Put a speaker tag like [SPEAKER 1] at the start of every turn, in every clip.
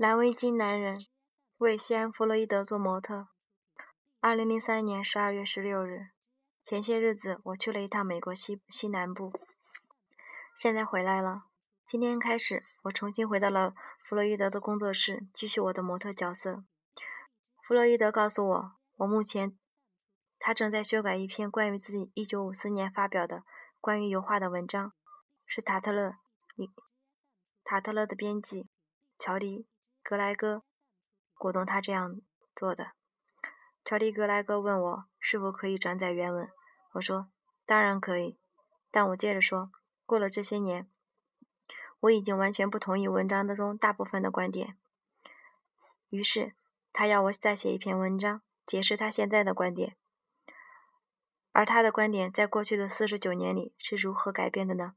[SPEAKER 1] 蓝围巾男人为西安弗洛伊德做模特。二零零三年十二月十六日，前些日子我去了一趟美国西西南部，现在回来了。今天开始，我重新回到了弗洛伊德的工作室，继续我的模特角色。弗洛伊德告诉我，我目前他正在修改一篇关于自己一九五四年发表的关于油画的文章，是塔特勒塔特勒的编辑乔迪。格莱戈鼓动他这样做的。乔迪·格莱戈问我是否可以转载原文，我说当然可以，但我接着说，过了这些年，我已经完全不同意文章当中大部分的观点。于是他要我再写一篇文章，解释他现在的观点，而他的观点在过去的四十九年里是如何改变的呢？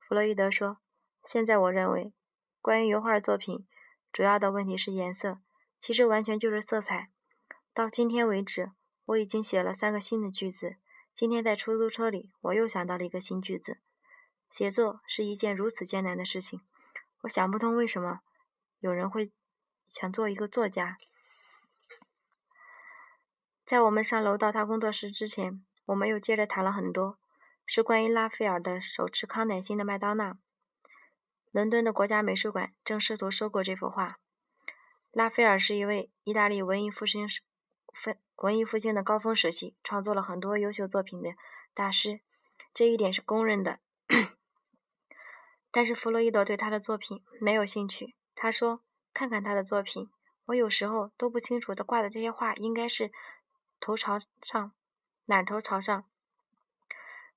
[SPEAKER 1] 弗洛伊德说：“现在我认为，关于油画作品。”主要的问题是颜色，其实完全就是色彩。到今天为止，我已经写了三个新的句子。今天在出租车里，我又想到了一个新句子。写作是一件如此艰难的事情，我想不通为什么有人会想做一个作家。在我们上楼到他工作室之前，我们又接着谈了很多，是关于拉斐尔的手持康乃馨的麦当娜。伦敦的国家美术馆正试图收购这幅画。拉斐尔是一位意大利文艺复兴时分文艺复兴的高峰时期创作了很多优秀作品的大师，这一点是公认的。但是弗洛伊德对他的作品没有兴趣。他说：“看看他的作品，我有时候都不清楚他挂的这些画应该是头朝上，哪头朝上。”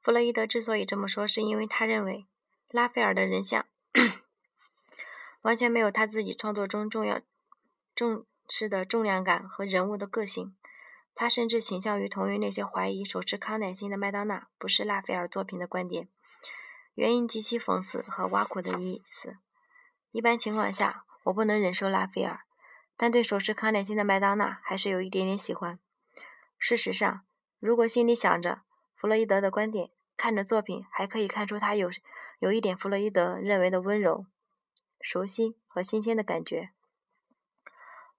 [SPEAKER 1] 弗洛伊德之所以这么说，是因为他认为拉斐尔的人像。完全没有他自己创作中重要重视的重量感和人物的个性。他甚至倾向于同于那些怀疑手持康乃馨的麦当娜不是拉斐尔作品的观点，原因极其讽刺和挖苦的意思。一般情况下，我不能忍受拉斐尔，但对手持康乃馨的麦当娜还是有一点点喜欢。事实上，如果心里想着弗洛伊德的观点，看着作品还可以看出他有有一点弗洛伊德认为的温柔。熟悉和新鲜的感觉。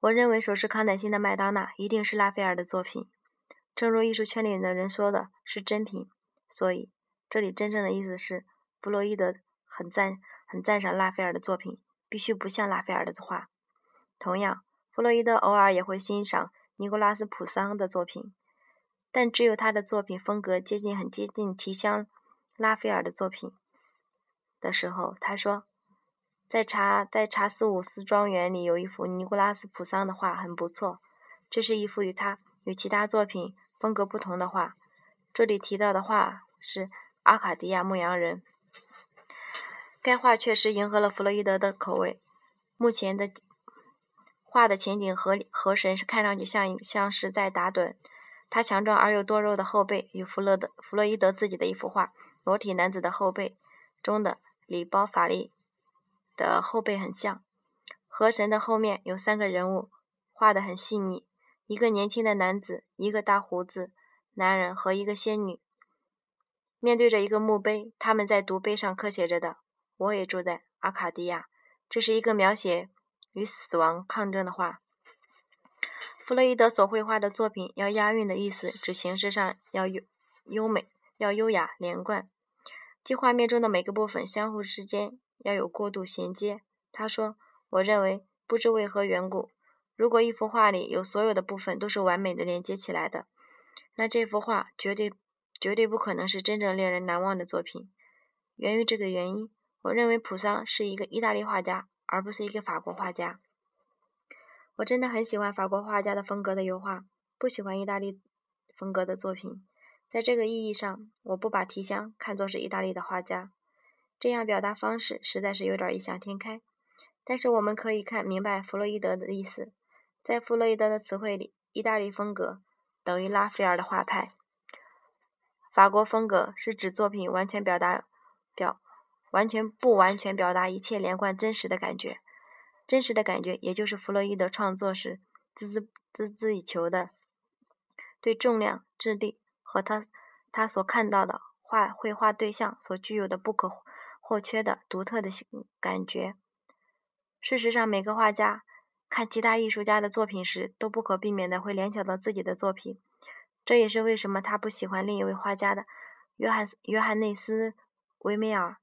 [SPEAKER 1] 我认为手持康乃馨的麦当娜一定是拉斐尔的作品，正如艺术圈里的人说的是真品。所以，这里真正的意思是，弗洛伊德很赞很赞赏拉斐尔的作品，必须不像拉斐尔的画。同样，弗洛伊德偶尔也会欣赏尼古拉斯普桑的作品，但只有他的作品风格接近很接近提香拉斐尔的作品的时候，他说。在查在查斯伍斯庄园里有一幅尼古拉斯普桑的画，很不错。这是一幅与他与其他作品风格不同的画。这里提到的画是《阿卡迪亚牧羊人》。该画确实迎合了弗洛伊德的口味。目前的画的前景和河神是看上去像像是在打盹。他强壮而又多肉的后背与弗洛德弗洛伊德自己的一幅画《裸体男子的后背》中的里包法利。的后背很像，河神的后面有三个人物，画得很细腻，一个年轻的男子，一个大胡子男人和一个仙女，面对着一个墓碑，他们在读碑上刻写着的“我也住在阿卡迪亚”，这是一个描写与死亡抗争的画。弗洛伊德所绘画的作品要押韵的意思，指形式上要优优美，要优雅连贯，即画面中的每个部分相互之间。要有过度衔接。他说：“我认为，不知为何缘故，如果一幅画里有所有的部分都是完美的连接起来的，那这幅画绝对绝对不可能是真正令人难忘的作品。源于这个原因，我认为普桑是一个意大利画家，而不是一个法国画家。我真的很喜欢法国画家的风格的油画，不喜欢意大利风格的作品。在这个意义上，我不把提香看作是意大利的画家。”这样表达方式实在是有点异想天开，但是我们可以看明白弗洛伊德的意思。在弗洛伊德的词汇里，意大利风格等于拉斐尔的画派，法国风格是指作品完全表达表完全不完全表达一切连贯真实的感觉，真实的感觉也就是弗洛伊德创作时孜孜孜孜以求的对重量、质地和他他所看到的画绘画对象所具有的不可。或缺的独特的感觉。事实上，每个画家看其他艺术家的作品时，都不可避免的会联想到自己的作品。这也是为什么他不喜欢另一位画家的约翰约翰内斯·维梅尔。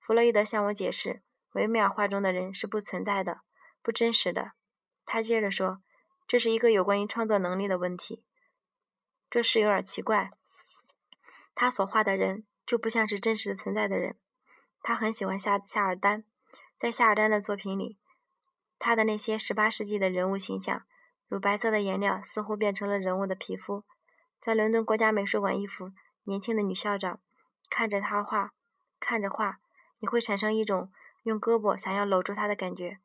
[SPEAKER 1] 弗洛伊德向我解释，维梅尔画中的人是不存在的、不真实的。他接着说，这是一个有关于创作能力的问题。这事有点奇怪。他所画的人就不像是真实存在的人。他很喜欢夏夏尔丹，在夏尔丹的作品里，他的那些十八世纪的人物形象，乳白色的颜料似乎变成了人物的皮肤。在伦敦国家美术馆，一幅年轻的女校长看着他画，看着画，你会产生一种用胳膊想要搂住他的感觉。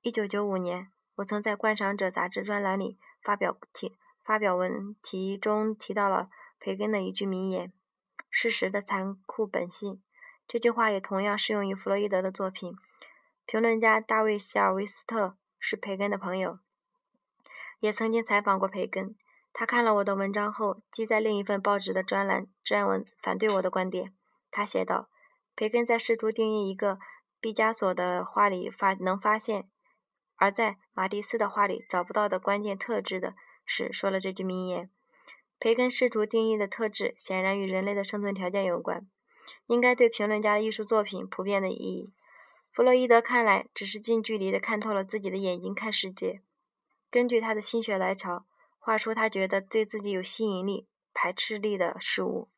[SPEAKER 1] 一九九五年，我曾在《观赏者》杂志专栏里发表题发表文题中提到了培根的一句名言：“事实的残酷本性。”这句话也同样适用于弗洛伊德的作品。评论家大卫·希尔维斯特是培根的朋友，也曾经采访过培根。他看了我的文章后，即在另一份报纸的专栏撰文反对我的观点。他写道：“培根在试图定义一个毕加索的画里发能发现，而在马蒂斯的画里找不到的关键特质的是说了这句名言。培根试图定义的特质显然与人类的生存条件有关，应该对评论家的艺术作品普遍的意义。弗洛伊德看来只是近距离的看透了自己的眼睛看世界，根据他的心血来潮。”画出他觉得对自己有吸引力、排斥力的事物。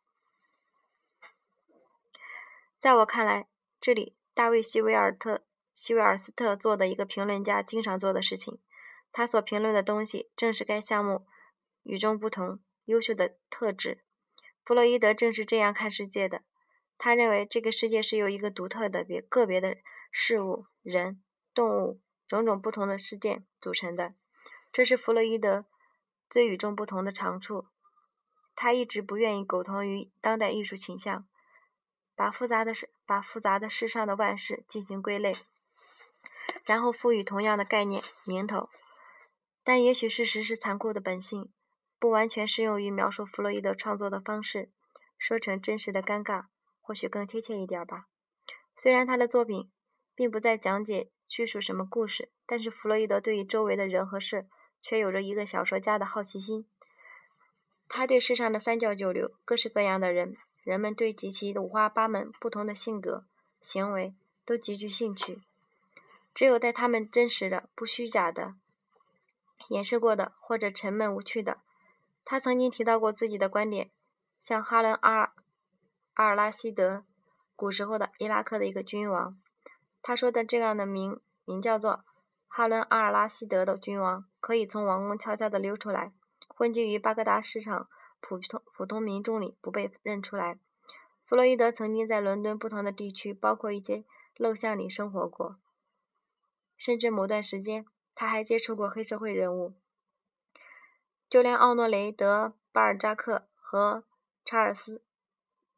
[SPEAKER 1] 在我看来，这里大卫·希维尔特、希维尔斯特做的一个评论家经常做的事情。他所评论的东西正是该项目与众不同、优秀的特质。弗洛伊德正是这样看世界的。他认为这个世界是由一个独特的、别个别的事物、人、动物、种种不同的事件组成的。这是弗洛伊德。最与众不同的长处，他一直不愿意苟同于当代艺术倾向，把复杂的事、把复杂的世上的万事进行归类，然后赋予同样的概念名头。但也许事实是残酷的本性，不完全适用于描述弗洛伊德创作的方式。说成真实的尴尬，或许更贴切一点吧。虽然他的作品并不在讲解叙述什么故事，但是弗洛伊德对于周围的人和事。却有着一个小说家的好奇心。他对世上的三教九流、各式各样的人，人们对极其五花八门、不同的性格、行为都极具兴趣。只有在他们真实的、不虚假的、掩饰过的或者沉闷无趣的，他曾经提到过自己的观点，像哈伦·阿尔阿尔拉希德，古时候的伊拉克的一个君王。他说的这样的名名叫做。哈伦·阿尔拉希德的君王可以从王宫悄悄地溜出来，混迹于巴格达市场普通普通民众里，不被认出来。弗洛伊德曾经在伦敦不同的地区，包括一些陋巷里生活过，甚至某段时间他还接触过黑社会人物。就连奥诺雷·德·巴尔扎克和查尔斯·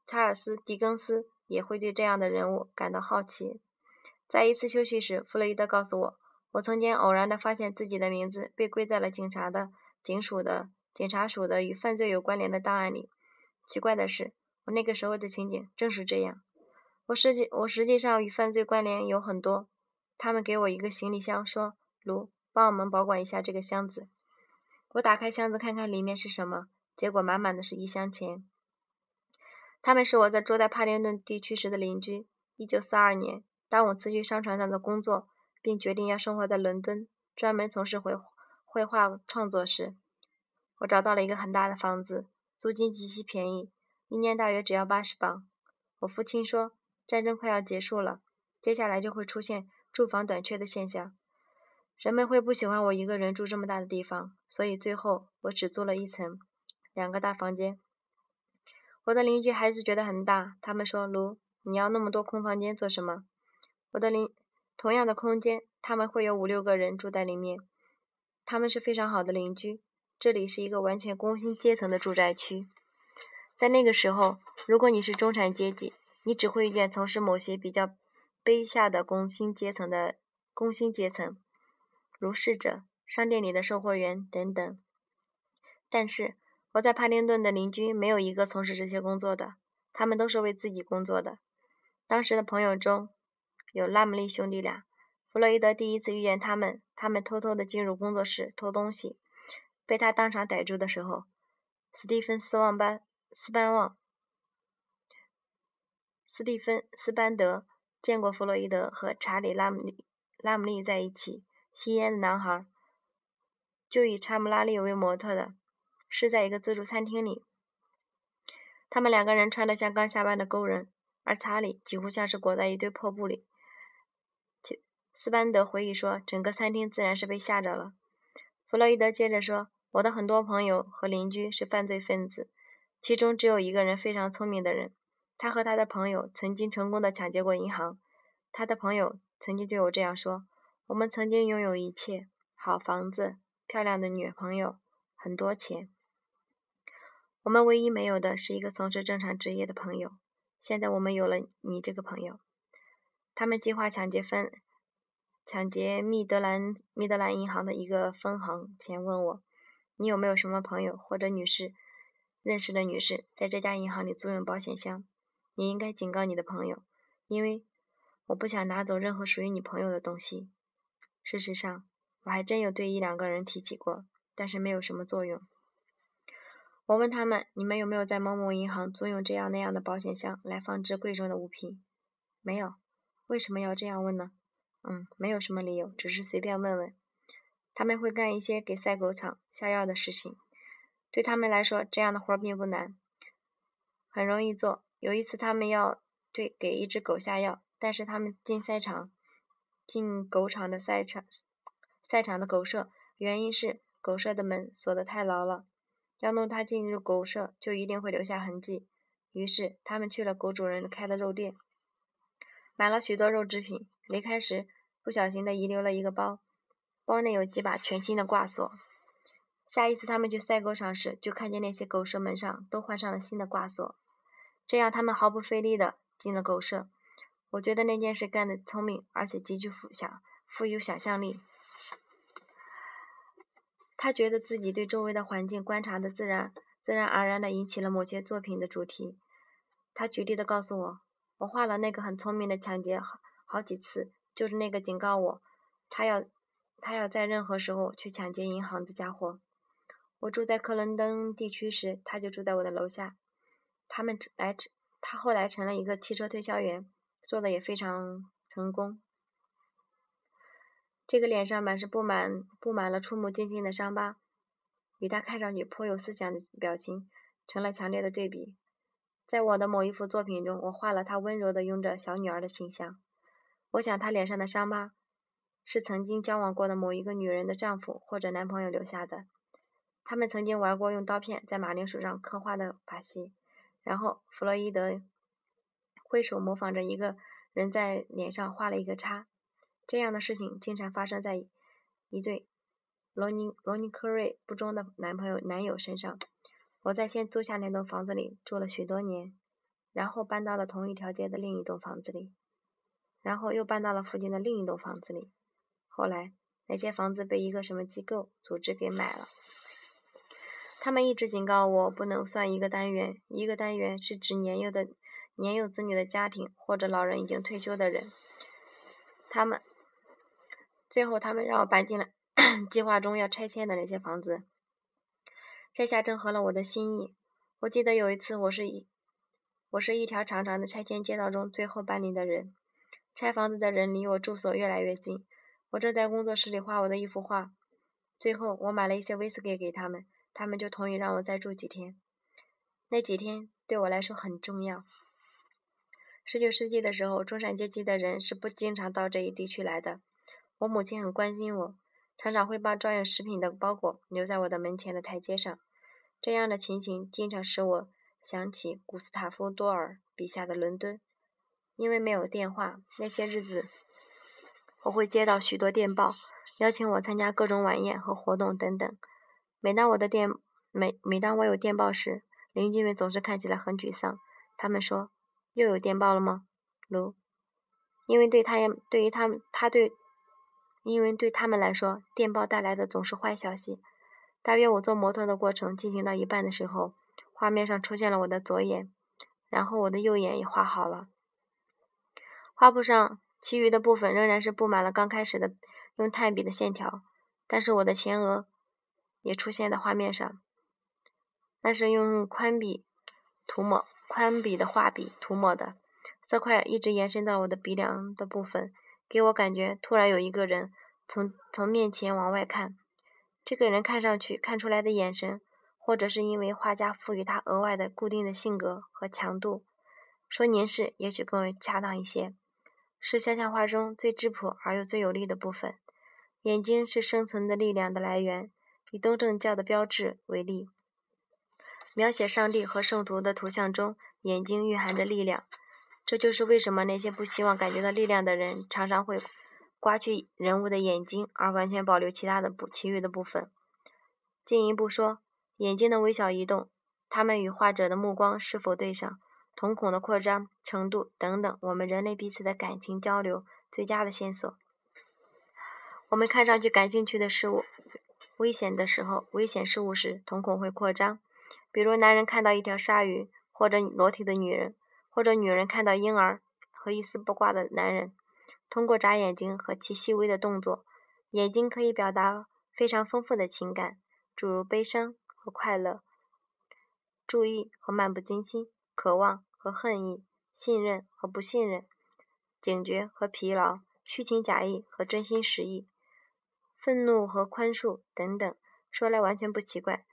[SPEAKER 1] 查尔斯·狄更斯也会对这样的人物感到好奇。在一次休息时，弗洛伊德告诉我。我曾经偶然地发现自己的名字被归在了警察的警署的警察署的与犯罪有关联的档案里。奇怪的是，我那个时候的情景正是这样。我实际我实际上与犯罪关联有很多。他们给我一个行李箱，说：“卢，帮我们保管一下这个箱子。”我打开箱子看看里面是什么，结果满满的是一箱钱。他们是我在住在帕丁顿地区时的邻居。一九四二年，当我辞去商船上的工作。并决定要生活在伦敦，专门从事绘绘画创作时，我找到了一个很大的房子，租金极其便宜，一年大约只要八十镑。我父亲说，战争快要结束了，接下来就会出现住房短缺的现象，人们会不喜欢我一个人住这么大的地方，所以最后我只租了一层，两个大房间。我的邻居还是觉得很大，他们说：“卢，你要那么多空房间做什么？”我的邻。同样的空间，他们会有五六个人住在里面。他们是非常好的邻居。这里是一个完全工薪阶层的住宅区。在那个时候，如果你是中产阶级，你只会遇见从事某些比较卑下的工薪阶层的工薪阶层，如侍者、商店里的售货员等等。但是我在帕丁顿的邻居没有一个从事这些工作的，他们都是为自己工作的。当时的朋友中。有拉姆利兄弟俩，弗弗洛伊德第一次遇见他们，他们偷偷的进入工作室偷东西，被他当场逮住的时候，斯蒂芬斯旺班斯班旺斯蒂芬斯班德见过弗洛伊德和查理拉姆利拉姆利在一起吸烟的男孩，就以查姆拉利为模特的，是在一个自助餐厅里。他们两个人穿得像刚下班的工人，而查理几乎像是裹在一堆破布里。斯班德回忆说：“整个餐厅自然是被吓着了。”弗洛伊德接着说：“我的很多朋友和邻居是犯罪分子，其中只有一个人非常聪明的人。他和他的朋友曾经成功的抢劫过银行。他的朋友曾经对我这样说：‘我们曾经拥有一切，好房子、漂亮的女朋友、很多钱。我们唯一没有的是一个从事正常职业的朋友。现在我们有了你这个朋友。’他们计划抢劫分。”抢劫密德兰密德兰银行的一个分行前，问我：“你有没有什么朋友或者女士认识的女士在这家银行里租用保险箱？你应该警告你的朋友，因为我不想拿走任何属于你朋友的东西。事实上，我还真有对一两个人提起过，但是没有什么作用。我问他们：你们有没有在某某银行租用这样那样的保险箱来放置贵重的物品？没有。为什么要这样问呢？”嗯，没有什么理由，只是随便问问。他们会干一些给赛狗场下药的事情，对他们来说，这样的活并不难，很容易做。有一次，他们要对给一只狗下药，但是他们进赛场，进狗场的赛场，赛场的狗舍，原因是狗舍的门锁得太牢了，要弄它进入狗舍，就一定会留下痕迹。于是，他们去了狗主人开的肉店，买了许多肉制品，离开时。不小心的遗留了一个包，包内有几把全新的挂锁。下一次他们去赛狗场时，就看见那些狗舍门上都换上了新的挂锁。这样他们毫不费力的进了狗舍。我觉得那件事干得聪明，而且极具富想富有想象力。他觉得自己对周围的环境观察的自然自然而然的引起了某些作品的主题。他举例的告诉我，我画了那个很聪明的抢劫好好几次。就是那个警告我，他要他要在任何时候去抢劫银行的家伙。我住在克伦登地区时，他就住在我的楼下。他们来，他后来成了一个汽车推销员，做的也非常成功。这个脸上满是布满布满了触目惊心的伤疤，与他看上去颇有思想的表情成了强烈的对比。在我的某一幅作品中，我画了他温柔的拥着小女儿的形象。我想，他脸上的伤疤是曾经交往过的某一个女人的丈夫或者男朋友留下的。他们曾经玩过用刀片在马铃薯上刻画的把戏，然后弗洛伊德挥手模仿着一个人在脸上画了一个叉。这样的事情经常发生在一对罗尼罗尼科瑞不忠的男朋友男友身上。我在先租下那栋房子里住了许多年，然后搬到了同一条街的另一栋房子里。然后又搬到了附近的另一栋房子里。后来，那些房子被一个什么机构组织给买了。他们一直警告我不能算一个单元。一个单元是指年幼的、年幼子女的家庭或者老人已经退休的人。他们最后，他们让我搬进了 计划中要拆迁的那些房子。这下正合了我的心意。我记得有一次，我是一我是一条长长的拆迁街道中最后搬离的人。拆房子的人离我住所越来越近。我正在工作室里画我的一幅画。最后，我买了一些威士忌给他们，他们就同意让我再住几天。那几天对我来说很重要。十九世纪的时候，中产阶级的人是不经常到这一地区来的。我母亲很关心我，常常会把装有食品的包裹留在我的门前的台阶上。这样的情形经常使我想起古斯塔夫·多尔笔下的伦敦。因为没有电话，那些日子我会接到许多电报，邀请我参加各种晚宴和活动等等。每当我的电每每当我有电报时，邻居们总是看起来很沮丧。他们说：“又有电报了吗，卢？”因为对他也对于他们他对，因为对他们来说，电报带来的总是坏消息。大约我做模特的过程进行到一半的时候，画面上出现了我的左眼，然后我的右眼也画好了。画布上其余的部分仍然是布满了刚开始的用炭笔的线条，但是我的前额也出现在画面上。那是用宽笔涂抹，宽笔的画笔涂抹的，色块一直延伸到我的鼻梁的部分，给我感觉突然有一个人从从面前往外看。这个人看上去看出来的眼神，或者是因为画家赋予他额外的固定的性格和强度，说凝视也许更为恰当一些，是肖像画中最质朴而又最有力的部分。眼睛是生存的力量的来源，以东正教的标志为例。描写上帝和圣徒的图像中，眼睛蕴含着力量。这就是为什么那些不希望感觉到力量的人，常常会刮去人物的眼睛，而完全保留其他的部其余的部分。进一步说，眼睛的微小移动，他们与画者的目光是否对上，瞳孔的扩张程度等等，我们人类彼此的感情交流最佳的线索。我们看上去感兴趣的事物，危险的时候，危险事物时，瞳孔会扩张。比如，男人看到一条鲨鱼，或者裸体的女人，或者女人看到婴儿和一丝不挂的男人，通过眨眼睛和其细微的动作，眼睛可以表达非常丰富的情感，诸如悲伤和快乐、注意和漫不经心、渴望和恨意、信任和不信任、警觉和疲劳、虚情假意和真心实意、愤怒和宽恕等等。说来完全不奇怪。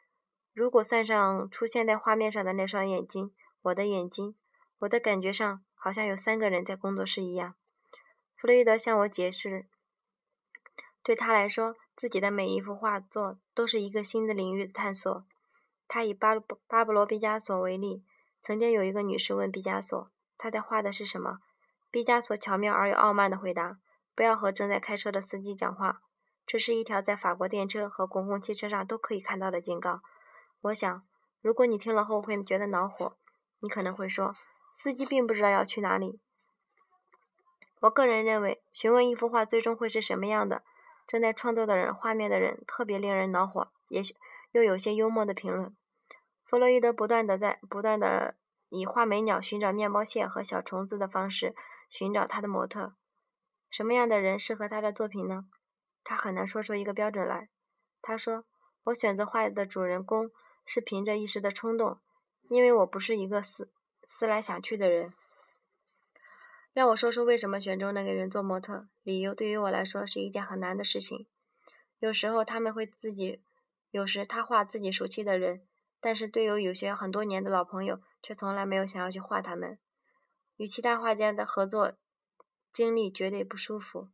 [SPEAKER 1] 如果算上出现在画面上的那双眼睛，我的眼睛，我的感觉上好像有三个人在工作室一样。弗洛伊德向我解释，对他来说，自己的每一幅画作都是一个新的领域的探索。他以巴巴布罗·毕加索为例，曾经有一个女士问毕加索：“他在画的是什么？”毕加索巧妙而又傲慢地回答：“不要和正在开车的司机讲话。”这是一条在法国电车和公共汽车上都可以看到的警告。我想，如果你听了后会觉得恼火，你可能会说，司机并不知道要去哪里。我个人认为，询问一幅画最终会是什么样的，正在创作的人、画面的人，特别令人恼火，也许又有些幽默的评论。弗洛伊德不断的在不断的以画眉鸟寻找面包屑和小虫子的方式寻找他的模特。什么样的人适合他的作品呢？他很难说出一个标准来。他说：“我选择画的主人公。”是凭着一时的冲动，因为我不是一个思思来想去的人。让我说说为什么选中那个人做模特，理由对于我来说是一件很难的事情。有时候他们会自己，有时他画自己熟悉的人，但是对于有些很多年的老朋友，却从来没有想要去画他们。与其他画家的合作经历绝对不舒服。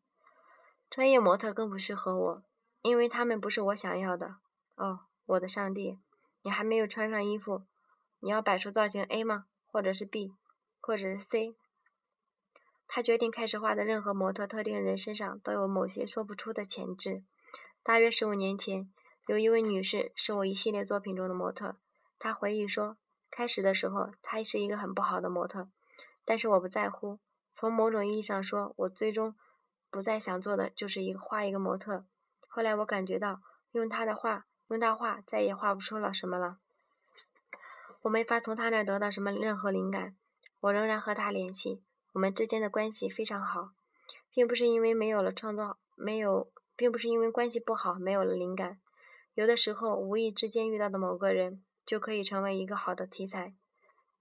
[SPEAKER 1] 专业模特更不适合我，因为他们不是我想要的。哦，我的上帝！你还没有穿上衣服，你要摆出造型 A 吗？或者是 B，或者是 C？他决定开始画的任何模特特定人身上都有某些说不出的潜质。大约十五年前，有一位女士是我一系列作品中的模特。她回忆说，开始的时候她是一个很不好的模特，但是我不在乎。从某种意义上说，我最终不再想做的就是一个画一个模特。后来我感觉到，用她的画。用他画，再也画不出了什么了。我没法从他那儿得到什么任何灵感。我仍然和他联系，我们之间的关系非常好，并不是因为没有了创造，没有，并不是因为关系不好没有了灵感。有的时候，无意之间遇到的某个人，就可以成为一个好的题材。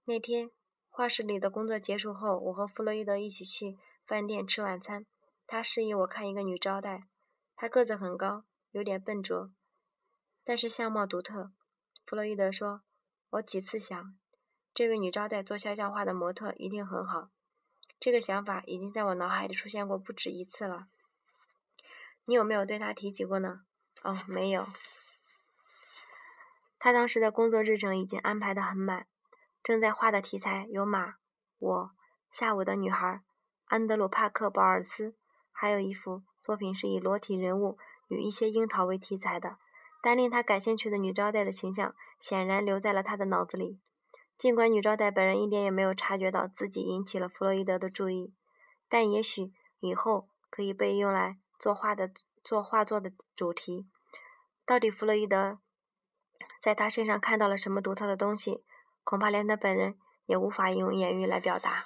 [SPEAKER 1] 那天，画室里的工作结束后，我和弗洛伊德一起去饭店吃晚餐。他示意我看一个女招待，她个子很高，有点笨拙。但是相貌独特，弗洛伊德说：“我几次想，这位女招待做肖像画的模特一定很好。这个想法已经在我脑海里出现过不止一次了。你有没有对她提起过呢？哦，没有。他当时的工作日程已经安排的很满，正在画的题材有马、我、下午的女孩、安德鲁·帕克·保尔斯，还有一幅作品是以裸体人物与一些樱桃为题材的。”但令他感兴趣的女招待的形象显然留在了他的脑子里，尽管女招待本人一点也没有察觉到自己引起了弗洛伊德的注意，但也许以后可以被用来作画的做画作的主题。到底弗洛伊德在他身上看到了什么独特的东西，恐怕连他本人也无法用言语来表达。